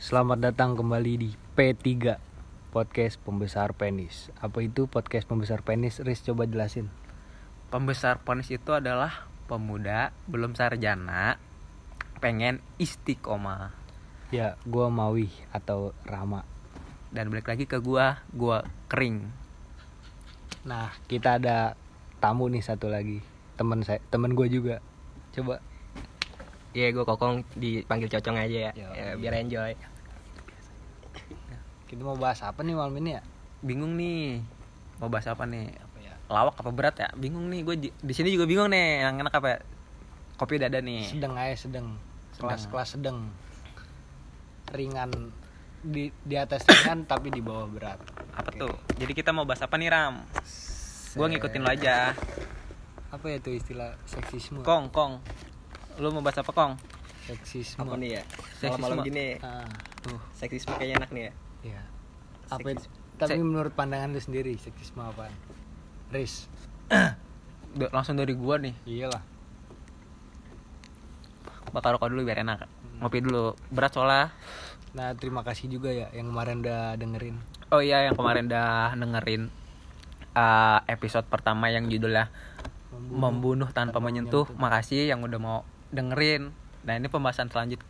Selamat datang kembali di P3 Podcast Pembesar Penis. Apa itu podcast pembesar penis? Riz coba jelasin. Pembesar penis itu adalah pemuda belum sarjana pengen istiqomah. Ya, gua Mawi atau Rama. Dan balik lagi ke gua gua kering. Nah, kita ada tamu nih satu lagi. Temen saya, temen gue juga. Coba Iya gue kokong dipanggil cocong aja ya, Yo, ya iya. biar enjoy. kita mau bahas apa nih malam ini ya? bingung nih. Mau bahas apa nih? Apa ya? lawak apa berat ya? Bingung nih gue di sini juga bingung nih. Yang enak apa ya? kopi udah ada nih. Sedang aja sedang. Kelas-kelas sedang Ringan. Di, di atas ringan tapi di bawah berat. Apa tuh? Jadi kita mau bahas apa nih ram? Gue ngikutin lo aja. Apa ya itu istilah seksisme? kong kong lu mau bahas apa kong Seksisme Apa nih ya? Seksisme. Malam-malam gini Ah, tuh seksisme kayaknya enak nih ya. Iya. Apa itu? Tapi Se- menurut pandangan lu sendiri seksisme apa? Riz. Langsung dari gua nih Iyalah. bakal rokok dulu biar enak ngopi dulu berat soalnya Nah, terima kasih juga ya yang kemarin udah dengerin. Oh iya yang kemarin udah dengerin uh, episode pertama yang judulnya membunuh tanpa menyentuh. Makasih yang udah mau dengerin. Nah, ini pembahasan selanjut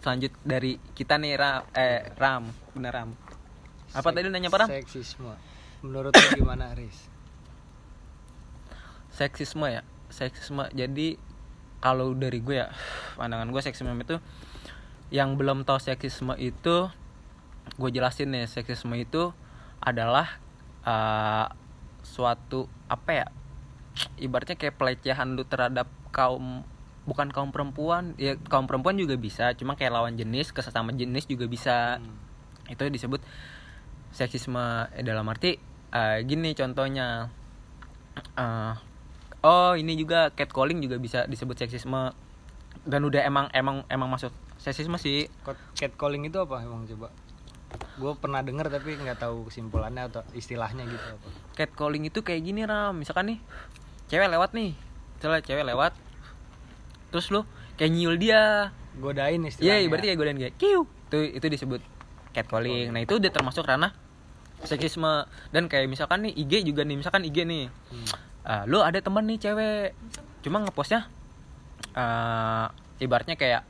selanjut dari kita nih Ram eh Ram, bener Ram. Apa Sek- tadi nanya apa Ram? Seksisme. Menurut lu gimana, Riz? Seksisme ya. Seksisme. Jadi kalau dari gue ya, pandangan gue seksisme itu yang belum tahu seksisme itu gue jelasin nih seksisme itu adalah uh, suatu apa ya ibaratnya kayak pelecehan lu terhadap kaum bukan kaum perempuan ya kaum perempuan juga bisa cuma kayak lawan jenis ke sesama jenis juga bisa Hmm. itu disebut seksisme eh, dalam arti eh, gini contohnya Eh, oh ini juga catcalling juga bisa disebut seksisme dan udah emang emang emang masuk seksisme sih Catcalling itu apa emang coba? Gue pernah denger tapi nggak tahu kesimpulannya atau istilahnya gitu apa. catcalling itu kayak gini ram misalkan nih cewek lewat nih misalnya cewek lewat terus lu kayak nyiul dia. Godain istilahnya. iya berarti kayak godain kayak kiu. Itu itu disebut catcalling. Nah itu udah termasuk ranah seksisme. Dan kayak misalkan nih IG juga nih misalkan IG nih. Hmm. Ah, lu ada temen nih cewek. Cuma ngepostnya eh ibaratnya kayak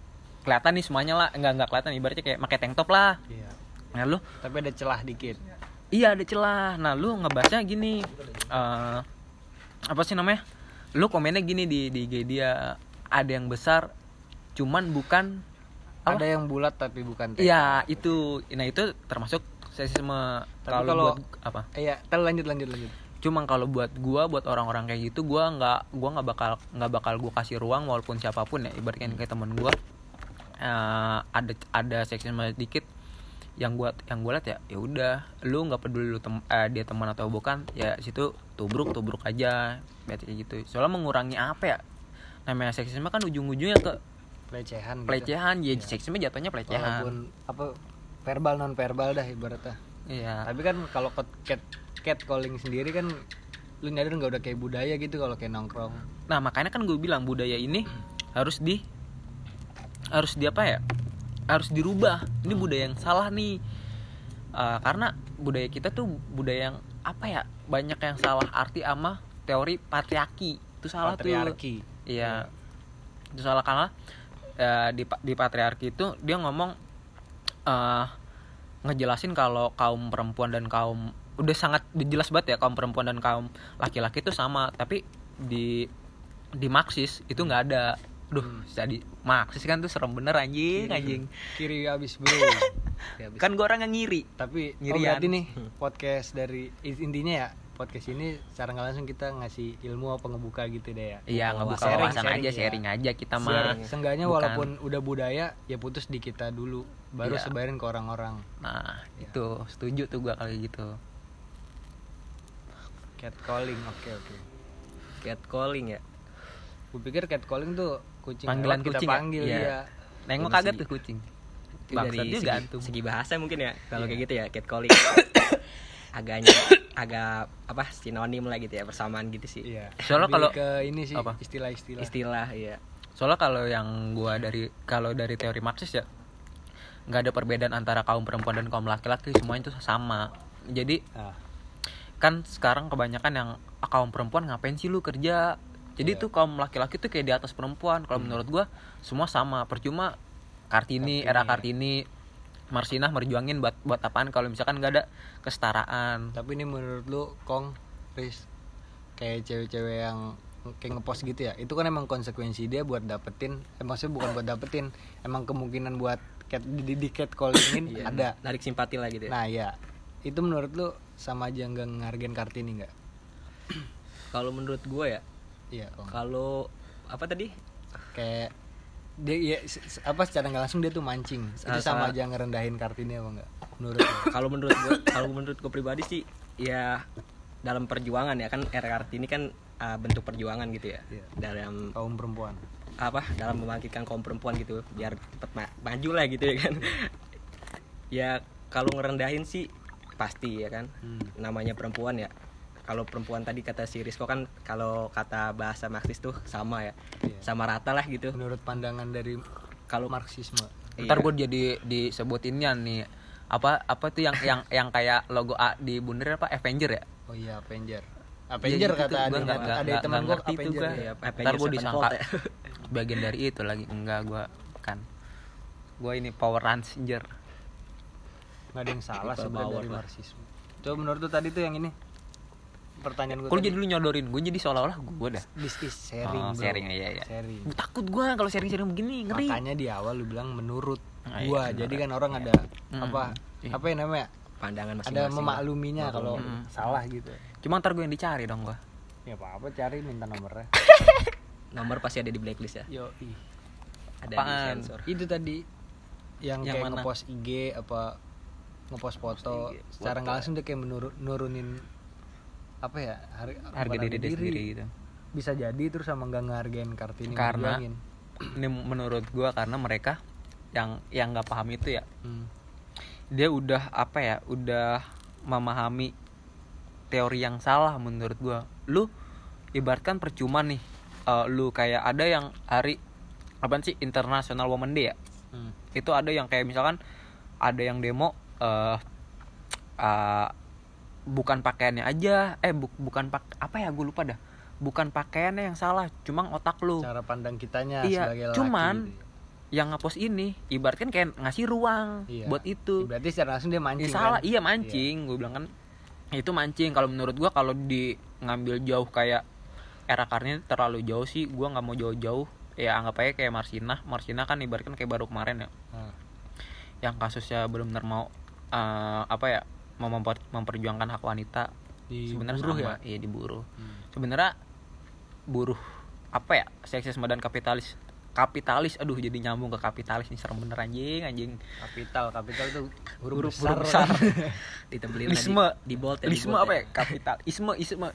kelihatan nih semuanya lah. Enggak enggak kelihatan ibaratnya kayak pakai tank top lah. Iya. nah lu Tapi ada celah dikit. iya ada celah. Nah lu ngebahasnya gini eh apa sih namanya? Lu komennya gini di di IG dia ada yang besar cuman bukan Apa? Ada yang bulat tapi bukan tekad. iya itu nah itu termasuk seksisme Tapi kalau kalau- buat apa Iya, tel lanjut lanjut lanjut. cuma kalau buat gua buat orang-orang kayak gitu gua nggak gua nggak bakal nggak bakal gua kasih ruang walaupun siapa pun ya ibaratnya kayak temen gua eh, ada ada seksisme dikit yang gua yang gua liat ya ya udah lu nggak peduli lu tem, eh, dia teman atau bukan ya situ tubruk tubruk aja kayak gitu soalnya mengurangi apa ya namanya seksisme kan ujung-ujungnya ke Pelecehan. gitu. pelecehan ya Iya. seksisme jatuhnya pelecehan Walaupun apa verbal non verbal dah ibaratnya. iya Tapi kan kalau cat cat catcalling sendiri kan lu nyadar nggak udah kayak budaya gitu kalau kayak nongkrong. Nah makanya kan gue bilang budaya ini harus di harus di apa ya? Harus dirubah. Ini budaya yang salah nih. Eh, karena budaya kita tuh budaya yang apa ya? Banyak yang salah arti ama teori patriarki. Itu salah Patriarki. tuh. Iya. Itu salah karena eh, di di patriarki itu dia ngomong eh ngejelasin kalau kaum perempuan dan kaum udah sangat jelas banget ya kaum perempuan dan kaum laki-laki itu sama tapi di di Marxis itu nggak ada duh jadi Marxis kan tuh serem bener anjing anjing Kiri abis bro. Kiri abis. kan gue orang yang ngiri Tapi oh Ngirian. berarti nih podcast dari intinya ya podcast ini secara nggak langsung kita ngasih ilmu apa ngebuka gitu deh ya. iya ngebuka Sharing, wawasan sharing aja ya. sharing aja kita mah seenggaknya Bukan. walaupun udah budaya ya putus di kita dulu baru Iya. sebarin ke orang-orang. nah Iya. itu setuju tuh gue kali gitu Catcalling, oke oke. Catcalling ya. Gue pikir catcalling tuh kucing Panggilan kita kucing ya? panggil Iya. ya. nengok kaget tuh kucing Itu Bangsat dari segi, segi bahasa mungkin ya. Kalau Iya. kayak gitu ya catcalling. Agaknya agak apa sinonim lah gitu ya persamaan gitu sih. Iya. Soalnya kalau- ke ini sih apa? istilah-istilah. Istilah iya. soalnya kalau yang gua dari kalau dari teori Marxis ya nggak ada perbedaan antara kaum perempuan dan kaum laki-laki semuanya itu sama jadi Ah, kan sekarang kebanyakan yang "Ah, kaum perempuan ngapain sih lu kerja jadi Iya. tuh kaum laki-laki tuh kayak di atas perempuan kalau menurut gua semua sama percuma kartini, Kartini, era kartini Marsinah merjuangin buat buat apaan kalau misalkan nggak ada kesetaraan. Tapi ini menurut lu kong Riz kayak cewek-cewek yang kayak ngepost gitu ya itu kan emang konsekuensi dia buat dapetin eh, maksudnya bukan buat dapetin emang kemungkinan buat cat di, di cat callingin Iya, ada. narik simpati lah gitu ya. Nah ya itu menurut lu sama aja nggak ngargain kartini nggak? Kalau menurut gue ya iya kalau apa tadi? Kayak dia ya apa secara nggak langsung dia tuh mancing. Itu Salah- sama salah. aja ngerendahin kartini apa enggak menurut kalau menurut gue kalau menurut gue pribadi sih ya dalam perjuangan ya kan era kartini kan ah, bentuk perjuangan gitu ya. Iya. dalam kaum perempuan. Apa? Dalam membangkitkan kaum perempuan gitu biar cepet ma- maju lah gitu ya kan. Ya kalau ngerendahin sih pasti ya kan. Hmm. namanya perempuan ya kalau perempuan tadi kata si Rizko kan kalau kata bahasa Marxis tuh sama ya. Iya. sama rata lah gitu. Menurut pandangan dari kalau marxisme. Ntar Iya. gue jadi disebutinnya nih. Apa apa tuh yang yang yang kayak logo A di bundar apa? Avenger ya? Oh iya Avenger. Avenger gitu kata ada ada nggak- ada nggak- teman tuh Avenger. gua. ya. Iya, ntar Avengers gue disangka ya. bagian dari itu lagi. Enggak gue kan gue ini Power Ranger. Nggak ada yang salah sebenarnya power dari marxisme. Coba menurut tuh tadi tuh yang ini pertanyaan gue kalau jadi lu nyodorin gue jadi seolah-olah gue dah this is sharing Oh, bro. sharing, iya, iya. sharing Gua takut gue kalau sharing-sharing begini ngeri makanya di awal lu bilang menurut Ah, iya, gua benar. jadi kan orang ada Mm. apa Iya. apa ya namanya pandangan ada masing-masing lah. memakluminya kalau Mm. salah gitu cuma ntar gue yang dicari dong gue ya apa apa cari minta nomornya nomor pasti ada di blacklist ya yo ada Apaan? di sensor itu tadi yang, Yang kayak mana? ngepost IG apa ngepost foto IG, secara nggak langsung dia kayak menurun nurunin apa ya har- harga diri dia sendiri gitu. Bisa jadi terus sama nggak ngehargain kartini Karena- ini menurut gue karena mereka yang yang nggak paham itu ya. Hmm. dia udah apa ya udah memahami teori yang salah menurut gua. Lu ibaratkan percuma nih eh, lu kayak ada yang hari apa sih International Women Day ya? Hmm. itu ada yang kayak misalkan ada yang demo eh eh, bukan pakaiannya aja. Eh bu- bukan pak apa ya gue lupa dah. Bukan pakaiannya yang salah cuma otak lu. Cara pandang kitanya Iya, sebagai laki cuman gitu ya. yang ngepost ini ibaratkan kayak ngasih ruang Iya. buat itu. Berarti secara langsung dia Ya, mancing salah. kan? iya mancing gue bilang kan. Itu mancing. Kalau menurut gua kalau di ngambil jauh kayak era karni terlalu jauh sih gua nggak mau jauh-jauh. Ya anggap aja kayak Marsina Marsina kan ibaratkan kayak baru kemarin ya. Nah, yang kasusnya belum benar mau eh, apa ya mau memper- memperjuangkan hak wanita di sebenarnya buruh sama ya? iya diburuh Hmm. sebenarnya buruh apa ya? Seksisme dan kapitalis kapitalis aduh jadi nyambung ke kapitalis nih serem bener anjing anjing. Kapital kapital itu huruf, Huruf- besar, huruf besar. ditebelin lisme. di, di bold ya, di lisme bold apa ya? kapital. Isme isme.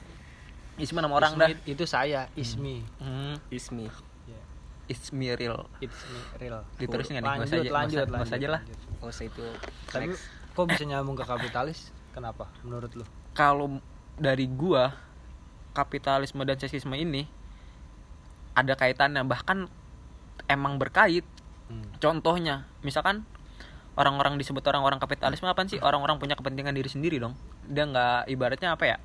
Isme nama orang Ismi dah. itu saya ismi. Hmm, Ismi. Ya, it's me real it's me real diterusin nggak nih lanjut. lanjut lah. Lanjut. oh saya itu tapi next. Kok bisa nyambung ke kapitalis? Kenapa menurut lu? Kalau dari gua kapitalisme dan seksisme ini ada kaitannya bahkan emang berkait. Hmm. contohnya misalkan orang-orang disebut orang-orang kapitalisme apa sih? Orang-orang punya kepentingan diri sendiri dong. Dia nggak ibaratnya apa ya?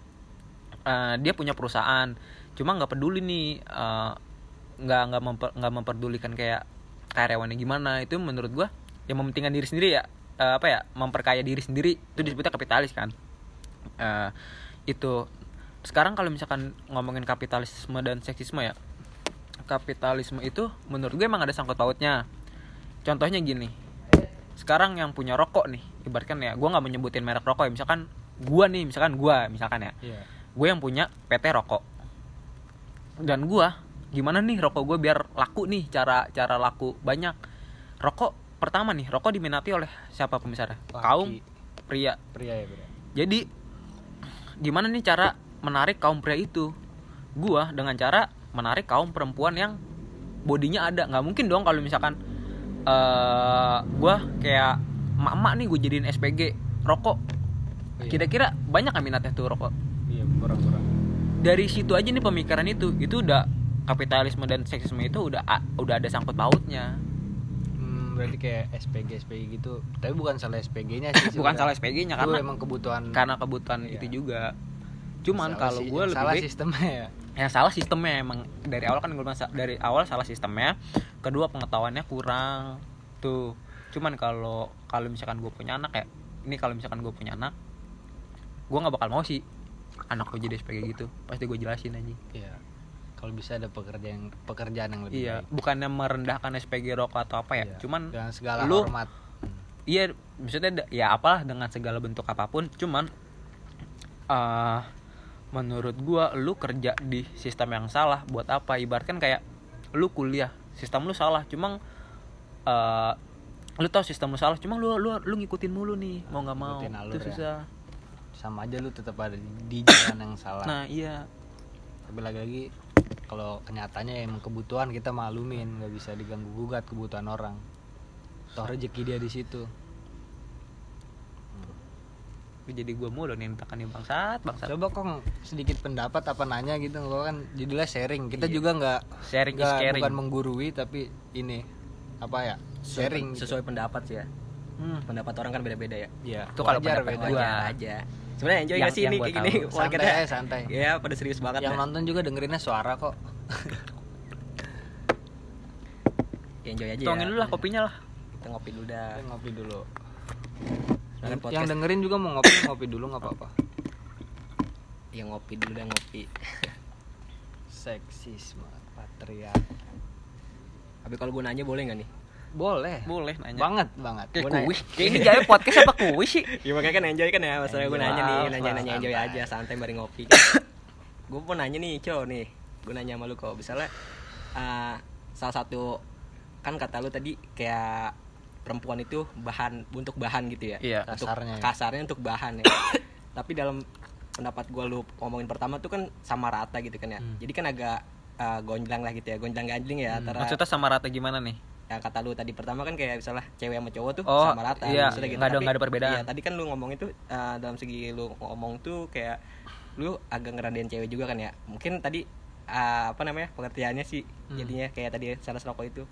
Eh, dia punya perusahaan cuma nggak peduli nih eh, nggak nggak memper, nggak memperdulikan kayak karyawannya gimana. Itu menurut gua yang mementingkan diri sendiri ya eh, apa ya memperkaya diri sendiri itu disebutnya kapitalis kan. Eh, itu. Sekarang kalau misalkan ngomongin kapitalisme dan seksisme ya kapitalisme itu menurut gue emang ada sangkut pautnya. Contohnya gini sekarang yang punya rokok nih ibaratkan ya gue nggak menyebutin merek rokok ya misalkan gua nih misalkan gua misalkan ya. Iya. Gue yang punya PT rokok. Dan gua gimana nih rokok gue biar laku nih cara cara laku banyak. Rokok pertama nih rokok diminati oleh siapa Laki. kaum pria. Pria ya pria jadi gimana nih cara menarik kaum pria itu? Gua dengan cara menarik kaum perempuan yang bodinya ada. Nggak mungkin dong kalau misalkan eh gua kayak emak-emak nih gue jadiin SPG rokok. Iya. kira-kira banyak nggak minatnya tuh rokok? Iya kurang kurang dari situ aja nih pemikiran itu. Itu udah kapitalisme dan seksisme itu udah udah ada sangkut pautnya. Berarti kayak SPG SPG gitu. Tapi bukan salah SPG-nya sih bukan salah. SPG-nya karena emang kebutuhan karena kebutuhan Iya. itu juga. Cuman Salah kalau gue lebih salah baik sistemnya ya. Yang salah sistemnya emang. Dari awal kan gue dari awal salah sistemnya. Kedua pengetahuannya kurang. Tuh. Cuman kalau kalau misalkan gue punya anak ya ini kalau misalkan gue punya anak gue nggak bakal mau sih anak gue jadi SPG gitu. Pasti gue jelasin aja Iya. Kalau bisa ada pekerjaan pekerjaan yang lebih iya baik. bukannya merendahkan SPG rokok atau apa ya Iya. cuman dengan segala lu- hormat. iya maksudnya ya apalah dengan segala bentuk apa pun cuman eh menurut gua lu kerja di sistem yang salah buat apa ibaratkan kayak lu kuliah sistem lu salah cuma eh lu tahu sistem lu salah cuma lu lu lu ngikutin mulu nih mau nggak mau itu ya. susah Sama aja lu tetap ada di jalan yang salah. nah iya Tapi lagi-lagi kalau kenyataannya emang kebutuhan kita maklumin, nggak bisa diganggu gugat kebutuhan orang. Toh rezeki dia di situ. jadi gua mulu nih nih bangsat bangsat Coba kong sedikit pendapat apa nanya gitu, gua kan judulnya sharing. Kita Iya. juga nggak sharing is nggak- caring bukan menggurui tapi ini apa ya? Sharing. gitu. sesuai pendapat sih ya Hmm. pendapat orang kan beda-beda ya Iya. Itu kalau pendapat beda. gua. aja sebenarnya enjoy Yang- gak sih yang ini kayak gini tahu. Santai kita- aja, santai. ya pada serius banget Yang dah. nonton juga dengerinnya suara kok. Ya, enjoy aja tuangin ya. dulu lah kopinya lah kita ngopi dulu dah Kita ngopi dulu. Yang, yang dengerin juga mau ngopi, ngopi dulu nggak apa-apa. ya ngopi dulu dah ngopi Seksisme, patriarki. tapi kalau gue nanya boleh nggak nih Boleh. boleh nanya Banget, banget. kayak kuis kayak ini jaya podcast apa kuis sih ya makanya kan enjoy kan ya masalah gue Enjoy. nanya nih Harus nanya lah, nanya enjoy aja santai bareng ngopi kan. gue mau nanya nih cow nih gue nanya sama lu kok misalnya uh, salah satu kan kata lu tadi kayak perempuan itu bahan untuk bahan gitu ya Iya, untuk kasarnya ya. kasarnya untuk bahan ya tapi dalam pendapat gue lu ngomongin pertama tuh kan sama rata gitu kan ya Hmm. jadi kan agak uh, gonjlang lah gitu ya gonjlang ganjling ya Hmm. antara maksudnya sama rata gimana nih ya kata lu tadi pertama kan kayak misalnya cewek sama cowok tuh Oh, sama rata iya, maksudnya nggak ada- Tapi, nggak ada perbedaan. iya, tadi kan lu ngomong itu uh, dalam segi lu ngomong tuh kayak lu agak ngerendahin cewek juga kan ya mungkin tadi uh, apa namanya pengertiannya sih Hmm. jadinya kayak tadi salah rokok itu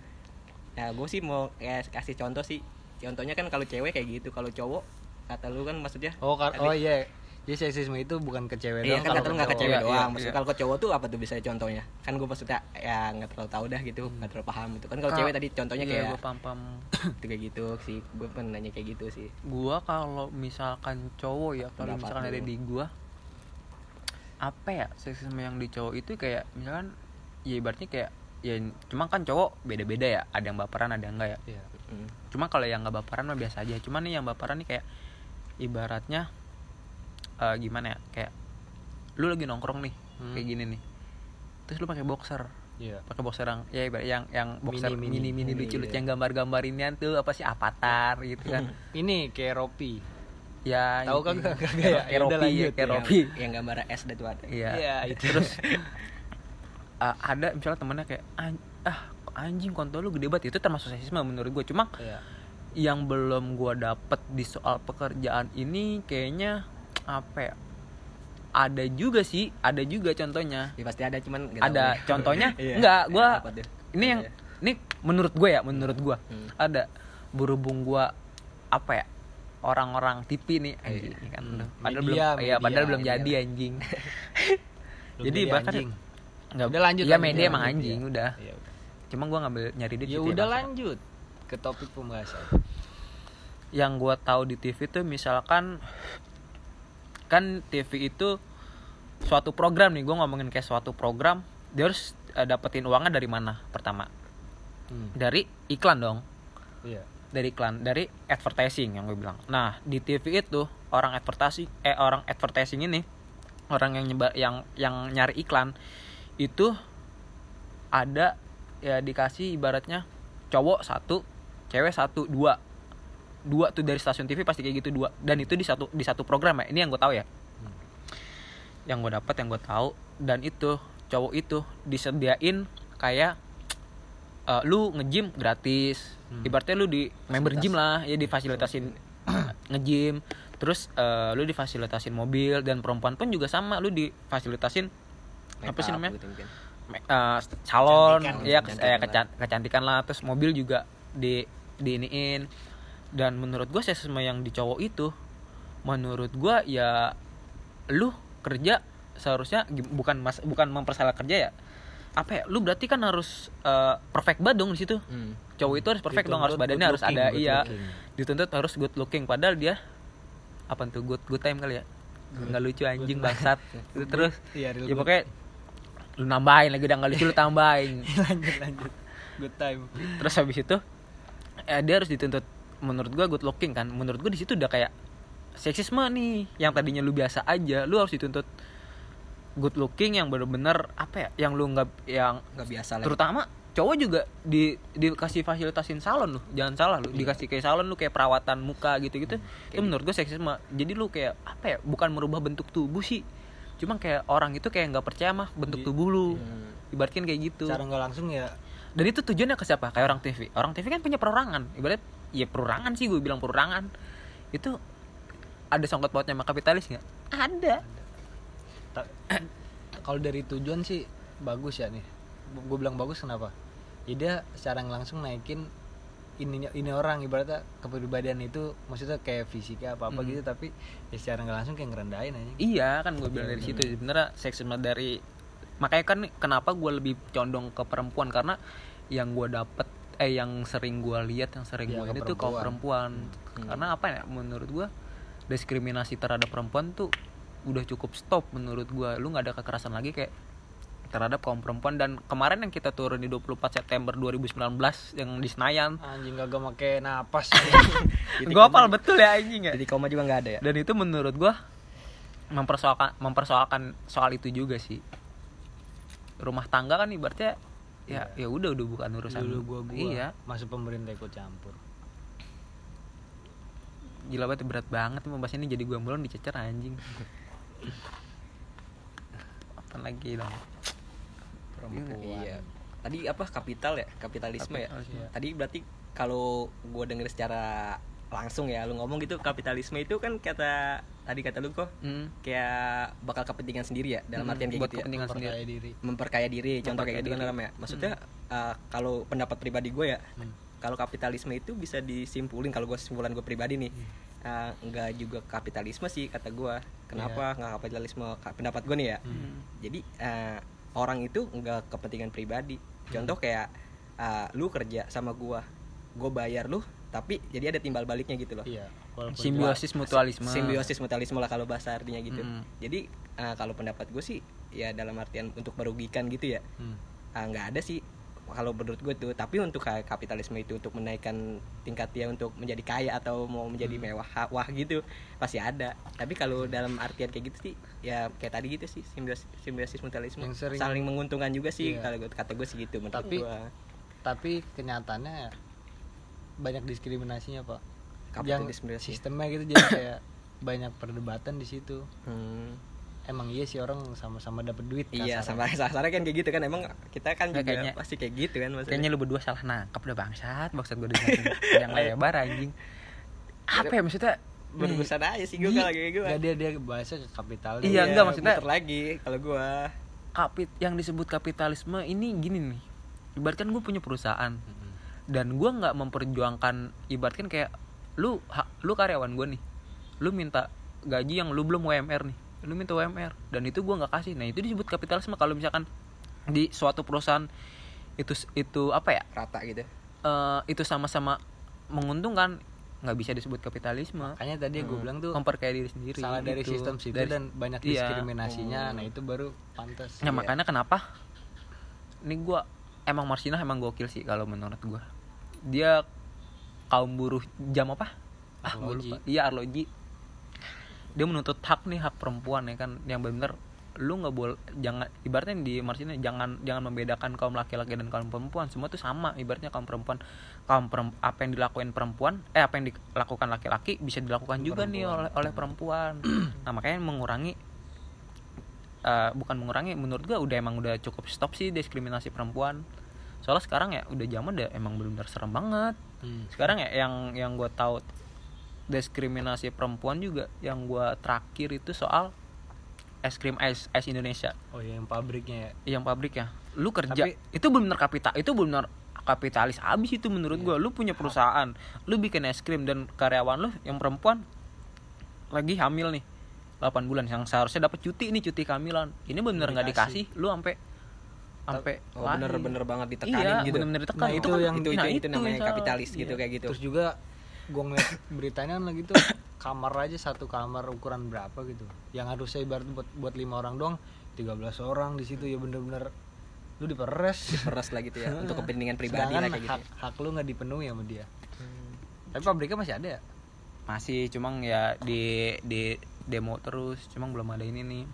ya gue sih mau kayak kasih contoh sih contohnya kan kalau cewek kayak gitu kalau cowok kata lu kan maksudnya Oh, kar- tadi- oh iya. Jadi seksisme itu bukan ke cewek Iya doang. kan kata lu nggak ke cewek doang. iya, Maksudnya iya. kalau ke cowok tuh apa tuh bisa contohnya? Kan gue maksudnya ya nggak terlalu tahu dah gitu, nggak terlalu paham gitu. Kan kalau cewek tadi contohnya iya, kayak paham paham itu kayak gitu sih. Gue pernah nanya kayak gitu sih. gua kalau misalkan cowok ya kalau misalkan ada di gua apa ya seksisme yang di cowok itu kayak misalkan ya ibaratnya kayak ya cuma kan cowok beda-beda ya ada yang baperan ada yang enggak ya Iya. Hmm. cuma kalau yang nggak baperan mah biasa aja cuman nih yang baperan nih kayak ibaratnya eh, gimana ya kayak lu lagi nongkrong nih Hmm. kayak gini nih terus lu pakai boxer Iya. pakai boxer yang ya yang yang boxer Mini, mini mini. mini, lucu lucu Iya. yang gambar-gambar inian tuh apa sih avatar gitu kan Ini kayak Ropi. ya Tahu gitu. kagak? Ya? Ya Ropi ya, kayak Ropi yang gambar S dan tuh ada. iya Iya, itu. terus uh, ada misalnya temennya kayak "An- ah anjing kontol lu gede banget itu termasuk seksisme menurut gue cuma Iya. yang belum gua dapet di soal pekerjaan ini kayaknya apa ya ada juga sih ada juga contohnya Ya, pasti ada cuman tahu ada deh. contohnya Iya. enggak gua ini yang Iya. ini menurut gue ya menurut gua Hmm. ada berhubung gua apa ya orang-orang TV nih anjing ini kan Hmm. padahal Media, belum ya padahal media, belum media. jadi anjing Jadi bahkan- anjing. nggak Udah lanjut, ya lanjut, media lanjut, emang ya. anjing udah Iya, udah. cuma gua ngambil nyari duit Ya gitu udah lanjut ke topik pembahasan. yang gua tahu di TV tuh misalkan kan TV itu suatu program nih gua ngomongin kayak suatu program dia harus eh, dapetin uangnya dari mana pertama Hmm. dari iklan dong Iya. dari iklan dari advertising yang gue bilang nah di TV itu orang advertising eh orang advertising ini orang yang nyebar yang yang nyari iklan itu ada ya dikasih ibaratnya cowok satu cewek satu dua dua tuh dari stasiun TV pasti kayak gitu dua. Dan itu di satu di satu program ya. Ini yang gue tahu ya. Hmm. yang gue dapat yang gue tahu dan itu cowok itu disediain kayak eh, lu nge-gym gratis. Hmm. ibaratnya lu di member gym lah ya difasilitasin nge-gym. Terus eh, lu difasilitasin mobil dan perempuan pun juga sama. Lu difasilitasin Make apa sih namanya? gitu mungkin. Eh, salon. Kecantikan, ya kecantikan eh, lah. kecantikan lah. Terus mobil juga di diiniin dan menurut gue seksisme yang di cowok itu menurut gue ya lu kerja seharusnya bukan mas bukan mempersalah kerja ya. Apa ya? Lu berarti kan harus eh, perfect banget dong di situ. Hmm. cowok itu harus perfect dong harus badannya good harus looking, ada good iya looking. dituntut harus good looking padahal dia apa tuh good good time kali ya? Nggak lucu anjing bangsat. Itu terus Iya, ya good. pokoknya lu nambahin lagi udah nggak lucu lu tambahin. Lanjut lanjut. Good time. Terus habis itu eh, dia harus dituntut menurut gua good looking kan. Menurut gua di situ udah kayak seksisme nih. Yang tadinya lu biasa aja lu harus dituntut good looking yang bener-bener apa ya yang lu nggak yang nggak biasa terutama cowok juga di dikasih fasilitasin salon lu. Jangan salah lu dikasih kayak salon lu kayak perawatan muka gitu gitu itu menurut gue seksisme. Jadi lu kayak apa ya bukan merubah bentuk tubuh sih. Cuma kayak orang itu kayak nggak percaya mah bentuk Di- tubuh lu. Hmm. ibaratkan kayak gitu. Cara nggak langsung ya. Dan itu tujuannya ke siapa? Kayak orang TV orang TV kan punya perorangan. Ibarat ya perorangan sih gue bilang perorangan. Itu ada sangkut pautnya sama kapitalis nggak? Ada. Kalau dari tujuan sih bagus ya nih. Gue bilang bagus kenapa? Ya dia secara langsung naikin ininya ini orang ibaratnya kepribadian itu maksudnya kayak fisika apa apa Hmm. gitu tapi ya secara nggak langsung kayak ngerendahin aja. Iya kan gue bilang dari situ. Sebenarnya seksisme dari makanya kan kenapa gue lebih condong ke perempuan karena yang gue dapet eh yang sering gue lihat yang sering Iya, gue ini tuh kaum perempuan. perempuan. Karena apa ya menurut gue diskriminasi terhadap perempuan tuh udah cukup stop menurut gue lu nggak ada kekerasan lagi kayak terhadap kaum perempuan. Dan kemarin yang kita turun di 24 September 2019 yang di Senayan. Anjing gak make napas. Gue hafal betul ya anjing ya. jadi koma juga nggak ada ya? Dan itu menurut gua mempersoalkan mempersoalkan soal itu juga sih. Rumah tangga kan ibaratnya ya ya udah udah bukan urusan dulu gua gua. Iya. Masuk pemerintah ikut campur. Gila banget berat banget membahas ini jadi gua belum dicecer anjing. Apa lagi dong? Perempuan. Iya. Tadi apa? Kapital ya? Kapitalisme ya? Iya. tadi berarti kalau gue denger secara langsung ya lu ngomong gitu kapitalisme itu kan kata tadi kata lu kok Hmm. kayak bakal kepentingan sendiri ya dalam Hmm, artian kayak buat gitu ya. kepentingan percaya sendiri diri. Memperkaya diri contoh Memperkaya kayak gitu kan diri. namanya maksudnya uh, kalau pendapat pribadi gue ya Hmm. kalau kapitalisme itu bisa disimpulin kalau gue simpulan gue pribadi nih uh, nggak juga kapitalisme sih kata gue kenapa nggak kapitalisme Ka- pendapat gue nih ya? Hmm. jadi uh, orang itu nggak kepentingan pribadi. Contoh kayak uh, lu kerja sama gua gue bayar lu tapi jadi ada timbal baliknya gitu loh iya simbiosis mutualisme simbiosis mutualisme lah kalau bahasa artinya gitu Mm. jadi uh, kalau pendapat gue sih ya dalam artian untuk merugikan gitu ya Hmm. uh, nggak ada sih kalau menurut gue tuh tapi untuk kayak kapitalisme itu untuk menaikkan tingkat dia untuk menjadi kaya atau mau menjadi Hmm. mewah wah gitu pasti ada tapi kalau dalam artian kayak gitu sih ya kayak tadi gitu sih simbiosis, simbiosis mutualisme Yang sering- saling menguntungkan juga sih Iya. kalau kata gue sih gitu menurut Tapi- gua. tapi kenyataannya banyak diskriminasinya pak. Yang sistemnya gitu jadi kayak banyak perdebatan di situ. Hmm. emang iya sih orang sama-sama dapat duit Iya sama kasarnya kan kayak gitu kan. Emang kita kan Ya, juga kayaknya- pasti kayak gitu kan maksudnya. kayaknya lu berdua salah nangkap udah bangsat. Bangsat gue yang lebar anjing. Apa ya maksudnya? Berurusan aja sih gue Iya. kalau kayak gue Nggak, dia dia bahasnya ke kapital Iya, enggak, maksudnya- muter lagi kalau gue kapit yang disebut kapitalisme ini gini nih. Ibaratkan gue punya perusahaan dan gue nggak memperjuangkan ibaratkan kayak lu ha- lu karyawan gue nih lu minta gaji yang lu belum WMR nih lu minta WMR dan itu gue nggak kasih. Nah itu disebut kapitalisme kalau misalkan di suatu perusahaan itu itu apa ya? Rata gitu eh, itu sama-sama menguntungkan nggak bisa disebut kapitalisme. Makanya tadi gue bilang tuh memperkaya diri sendiri salah dari gitu. sistem situ Dari- dan banyak iya. diskriminasinya. Nah itu baru pantas. Nah makanya kenapa? Ini gua emang Marsina emang gokil sih kalau menurut gua dia kaum buruh jam apa? Ah Arloji. lupa. Iya arloji. Dia menuntut hak nih hak perempuan ya kan. Yang benar lu nggak boleh jangan ibaratnya di Marsina jangan jangan membedakan kaum laki-laki dan kaum perempuan. Semua tuh sama ibaratnya kaum perempuan. Kaum perem- apa yang dilakukan perempuan eh apa yang dilakukan laki-laki bisa dilakukan juga nih Perempuan. oleh oleh perempuan. Nah makanya mengurangi eh, bukan mengurangi menurut gua udah emang udah cukup stop sih diskriminasi perempuan soalnya sekarang ya udah zaman udah emang benar-benar serem banget. Hmm. sekarang ya yang yang gue tahu diskriminasi perempuan juga yang gua terakhir itu soal es krim es es Indonesia. Oh iya yang pabriknya ya? Yang pabrik ya lu kerja Tapi- itu benar kapita itu benar kapitalis abis itu menurut gua. Lu punya perusahaan lu bikin es krim dan karyawan lu yang perempuan lagi hamil nih 8 bulan yang seharusnya dapat cuti nih cuti kehamilan. Ini bener nggak dikasih lu sampai sampai oh, lahir. bener-bener banget ditekanin iya, gitu. bener-bener ditekan Nah, itu, itu kan yang- itu itu, nah, itu namanya yang salah. kapitalis gitu Iya. kayak gitu. Terus juga gue ngeliat beritanya kan lagi tuh kamar aja satu kamar ukuran berapa gitu. Yang harusnya ibarat buat buat lima orang doang 13 orang di situ ya bener-bener lu diperes. Peres lah gitu ya untuk kepentingan pribadi sedangkan lah kayak gitu hak, hak lu nggak dipenuhi sama dia. Tapi pabriknya masih ada ya? Masih cuma ya di di demo terus cuma belum ada ini nih.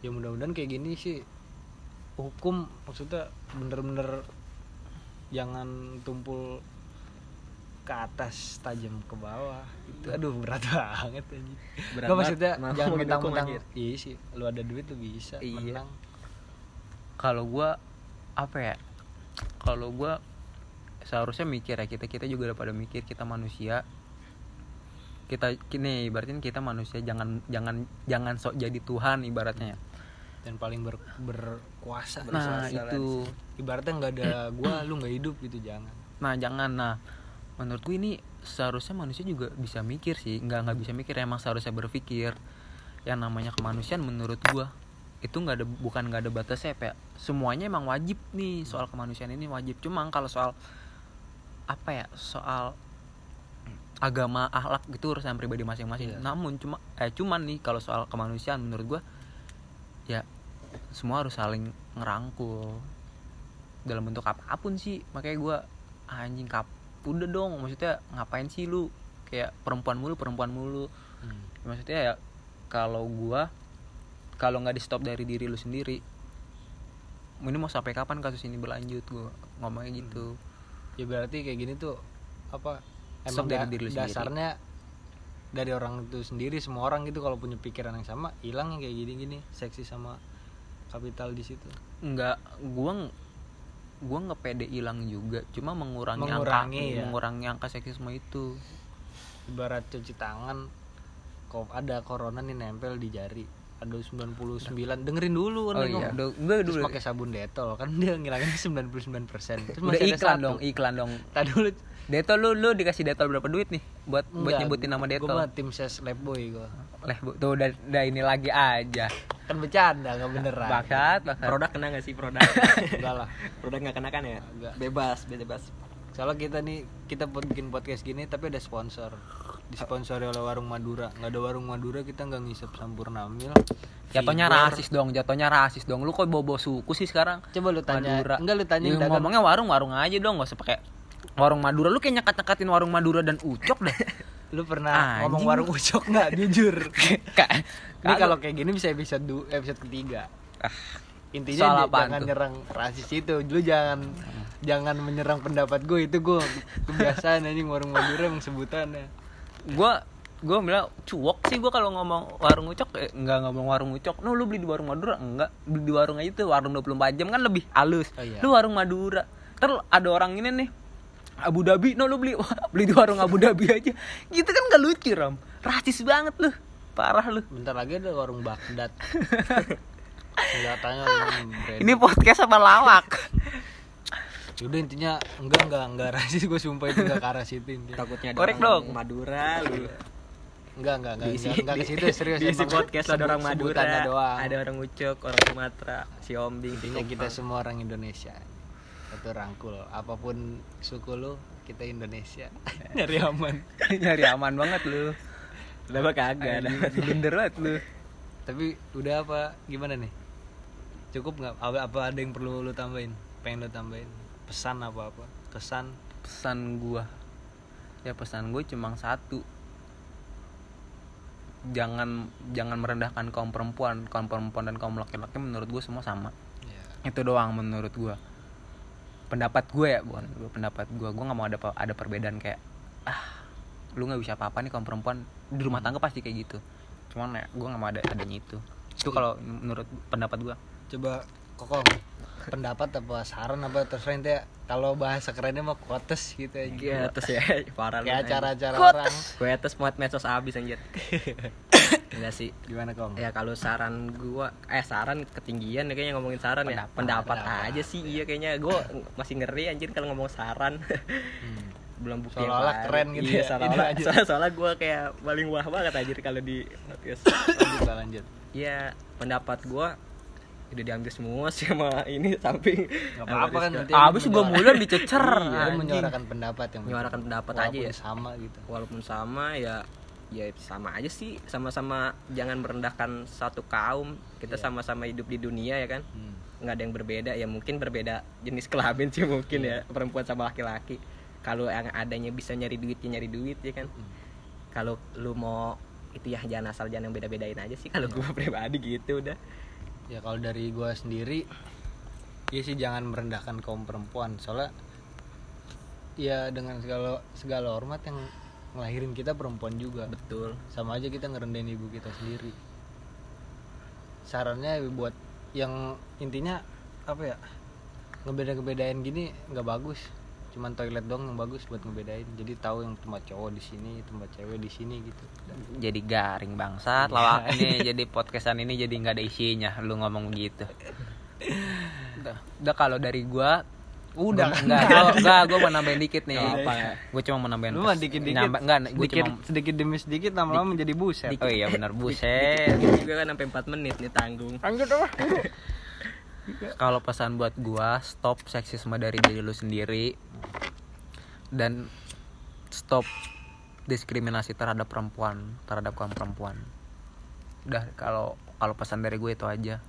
Ya mudah-mudahan kayak gini sih hukum maksudnya bener-bener jangan tumpul ke atas tajam ke bawah. Itu aduh berat banget anjing. Berat banget. maksudnya Mau jangan mentang-mentang iya sih lu ada duit lu bisa Iya. menang. Kalau gua apa ya kalau gua seharusnya mikir ya kita kita juga udah pada mikir kita manusia. Kita kini ibaratin kita manusia jangan jangan jangan sok jadi Tuhan ibaratnya dan paling ber- berkuasa nah itu. ibaratnya nggak ada gua lu nggak hidup gitu jangan. Nah jangan. Nah menurut gue ini seharusnya manusia juga bisa mikir sih. Nggak nggak bisa mikir emang seharusnya berpikir. Yang namanya kemanusiaan menurut gua itu nggak ada bukan nggak ada batasnya. Ya semuanya emang wajib nih soal kemanusiaan ini wajib. Cuma kalau soal apa ya soal agama akhlak gitu urusan pribadi masing-masing. Iya. namun cuma eh cuman nih kalau soal kemanusiaan menurut gua ya semua harus saling ngerangkul. Dalam bentuk apa pun sih makanya gua "Ah, anjing kap udah dong maksudnya ngapain sih lu? Kayak perempuan mulu perempuan mulu. Maksudnya ya kalau gua kalau nggak di stop dari diri lu sendiri ini mau sampai kapan kasus ini berlanjut? Gua ngomongnya gitu. Ya berarti kayak gini tuh apa Stop emang dari da- diri lu sendiri. dasarnya dari orang itu sendiri semua orang gitu kalau punya pikiran yang sama hilang yang kayak gini-gini seksi sama kapital di situ? Nggak gua gua nggak pede hilang juga. Cuma mengurangi, Mengurangi, angka ya. mengurangi angka seksisme itu. Ibarat cuci tangan kok ada corona nih nempel di jari. Ada 99 dengerin dulu kan oh iya do, enggak terus pakai sabun detol kan dia ngilangin 99 persen. Terus udah masih ada iklan satu. dong iklan dong. Tadi dulu detol lu lu dikasih detol berapa duit nih buat buat enggak, nyebutin nama gua detol mah tim ses lab boy gua. Bu tuh udah, udah ini lagi aja. Kan bercanda nggak beneran. Bakat bakat. Produk kena gak sih produk? Enggak lah. Produk nggak kena kan ya? Enggak. bebas bebas. Soalnya kita nih kita buat bikin podcast gini tapi ada sponsor. Disponsori oleh Warung Madura. nggak ada Warung Madura kita nggak ngisep Sampurna Mil. jatuhnya rasis dong jatuhnya rasis dong. Lu kok bobo suku sih sekarang? Coba lu tanya. Madura. Enggak lu tanya Ya, ngomongnya warung warung aja dong gak usah pakai warung Madura. Lu kayak nyekat nyekatin warung Madura dan ucok dah Lu pernah Anjing. ngomong warung ucok nggak? Jujur? Ini kalau kayak gini bisa episode du- episode ketiga. Ah, Intinya jangan tuh? nyerang rasis itu. Lu jangan jangan menyerang pendapat gue itu gue kebiasaan anjing warung Madura emang sebutannya. gua gua bilang cuok sih gua kalau ngomong warung ucok. Eh, nggak ngomong warung ucok. No lu beli di warung Madura? Enggak. Beli di warung aja tuh warung 24 jam kan lebih halus. Oh, iya. lu warung Madura. Terus ada orang ini nih Abu Dhabi. No lu beli beli di warung Abu Dhabi aja. Gitu kan gak lucu ram rasis banget lu. Parah lu. Bentar lagi ada warung Baghdad. Brand. ini podcast apa lawak. Yaudah intinya enggak enggak enggak rasis. Gue sumpah itu enggak ke arah situ intinya. takutnya ada Korek orang dong. Madura lu. Enggak enggak enggak diisi. enggak, enggak ke situ serius diisi emang. podcast ada orang Madura. doang. ada orang Ucok orang Sumatera si Ombing si intinya kita semua orang Indonesia. Satu rangkul apa pun suku lu kita Indonesia. Nyari aman. nyari aman banget lu udah mah kagak ada bener banget lu Tapi udah apa gimana nih? Cukup nggak? Apa, apa ada yang perlu lu tambahin? Pengen lu tambahin? Pesan apa apa? Kesan? pesan gua ya pesan gue cuma satu jangan jangan merendahkan kaum perempuan kaum perempuan dan kaum laki-laki menurut gue semua sama Ya. itu doang menurut gua pendapat gue ya bukan pendapat gua gue nggak mau ada ada perbedaan kayak ah lu nggak bisa apa-apa nih kaum perempuan di rumah tangga pasti kayak gitu. Cuman ya gue nggak mau ada adanya itu. Itu kalau menurut pendapat gua Coba kokong pendapat apa saran apa? Terserah intinya kalau bahasa kerennya mah quotes gitu aja. Iya, terus ya parah Kayak acara-acara orang. Gue atas muat medsos abis anjir enggak sih. Gimana kong ya kalau saran gua eh saran ketinggian ya kayaknya ngomongin saran ya. Pendapat aja sih iya kayaknya. Gua masih ngeri anjir kalau ngomong saran. Hmm. belum bukti Seolah-olah lain. keren gitu iya, ya, seolah-olah soalnya, soalnya gua kayak paling wah banget anjir kalau di podcast lanjut lah lanjut. Iya, pendapat gua udah diambil semua sih sama ini samping. Nggak apa-apa kan, nanti Abis gua mulan dicecer. Iya, menyuarakan pendapat yang Menyuarakan pendapat walaupun aja ya. sama gitu. Walaupun sama ya ya sama aja sih sama-sama jangan merendahkan satu kaum. Kita sama-sama hidup di dunia ya kan? Hmm. nggak ada yang berbeda ya mungkin berbeda jenis kelamin sih mungkin ya perempuan sama laki-laki. Kalau yang adanya bisa nyari duit ya nyari duit ya kan? Hmm. kalau lu mau itu ya jangan asal jangan yang beda-bedain aja sih. Kalau gua pribadi gitu udah. Ya kalau dari gua sendiri ya sih jangan merendahkan kaum perempuan. Soalnya ya dengan segala segala hormat yang ngelahirin kita perempuan juga. Betul. Sama aja kita ngerendahin ibu kita sendiri. Sarannya buat yang intinya apa ya ngebeda ngebedain gini nggak bagus. Cuman toilet dong yang bagus buat ngebedain. Jadi tahu yang tempat cowok di sini tempat cewek di sini gitu. Dan- Jadi garing bangsat lawak ini jadi podcastan ini jadi nggak ada isinya lu ngomong gitu. Udah, udah kalau dari gua udah enggak gua enggak gua mau nambahin dikit nih. Apa? apa. Gua cuma mau nambahin lu mah dikit dikit nambah- enggak gua sedikit cuma sedikit demi sedikit lama-lama menjadi buset Oh iya benar buset. Dikit juga kan sampai 4 menit nih tanggung lanjut apa Kalau pesan buat gua stop seksisme dari diri lu sendiri dan stop diskriminasi terhadap perempuan, terhadap kaum perempuan. Udah kalau kalau pesan dari gue itu aja.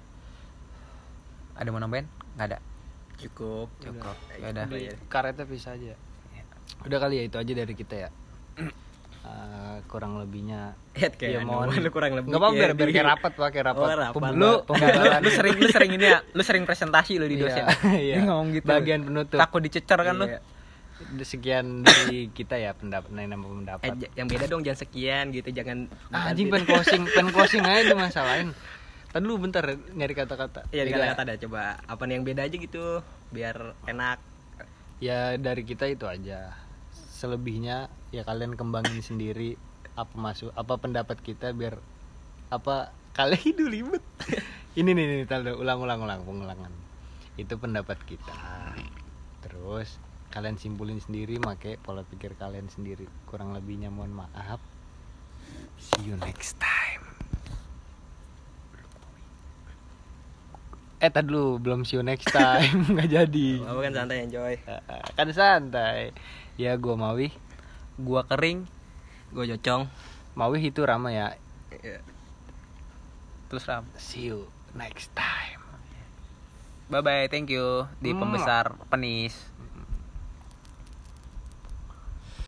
Ada mau nambahin? Nggak ada. Cukup Cukup. Ya udah. di karetnya bisa aja udah kali ya itu aja dari kita ya Eh, kurang lebihnya kayak Ya, mohon. lu kurang lebih nggak apa biar biar kayak rapat pak kayak rapat Oh, rapat. Lu lu sering lu sering ini ya, lu sering presentasi lu di dosen. Iya, Dia ngomong gitu. bagian penutup Takut dicecer kan lu. Iya. sekian dari kita ya pendapat nah, nama pendapat Eh, j- yang beda dong jangan sekian gitu jangan Ah, anjing pen closing pen closing aja dimasalahin Tadi dulu bentar nyari kata-kata. Iya, kata-kata. Dah coba. Apa nih yang beda aja gitu biar enak. ya dari kita itu aja. Selebihnya ya kalian kembangin sendiri apa masuk apa pendapat kita biar apa kalian hidup ribet. Ini nih nih dulu, ulang ulang ulang pengulangan. Itu pendapat kita. Terus kalian simpulin sendiri make pola pikir kalian sendiri. Kurang lebihnya mohon maaf. See you next time eh tadi dulu belum see you next time nggak jadi Apa kan santai enjoy. kan santai ya gua Mawi Gua kering Gue jocong. Mawi itu Rama ya Iya. terus ram. see you next time Bye bye, thank you di Hmm. pembesar penis.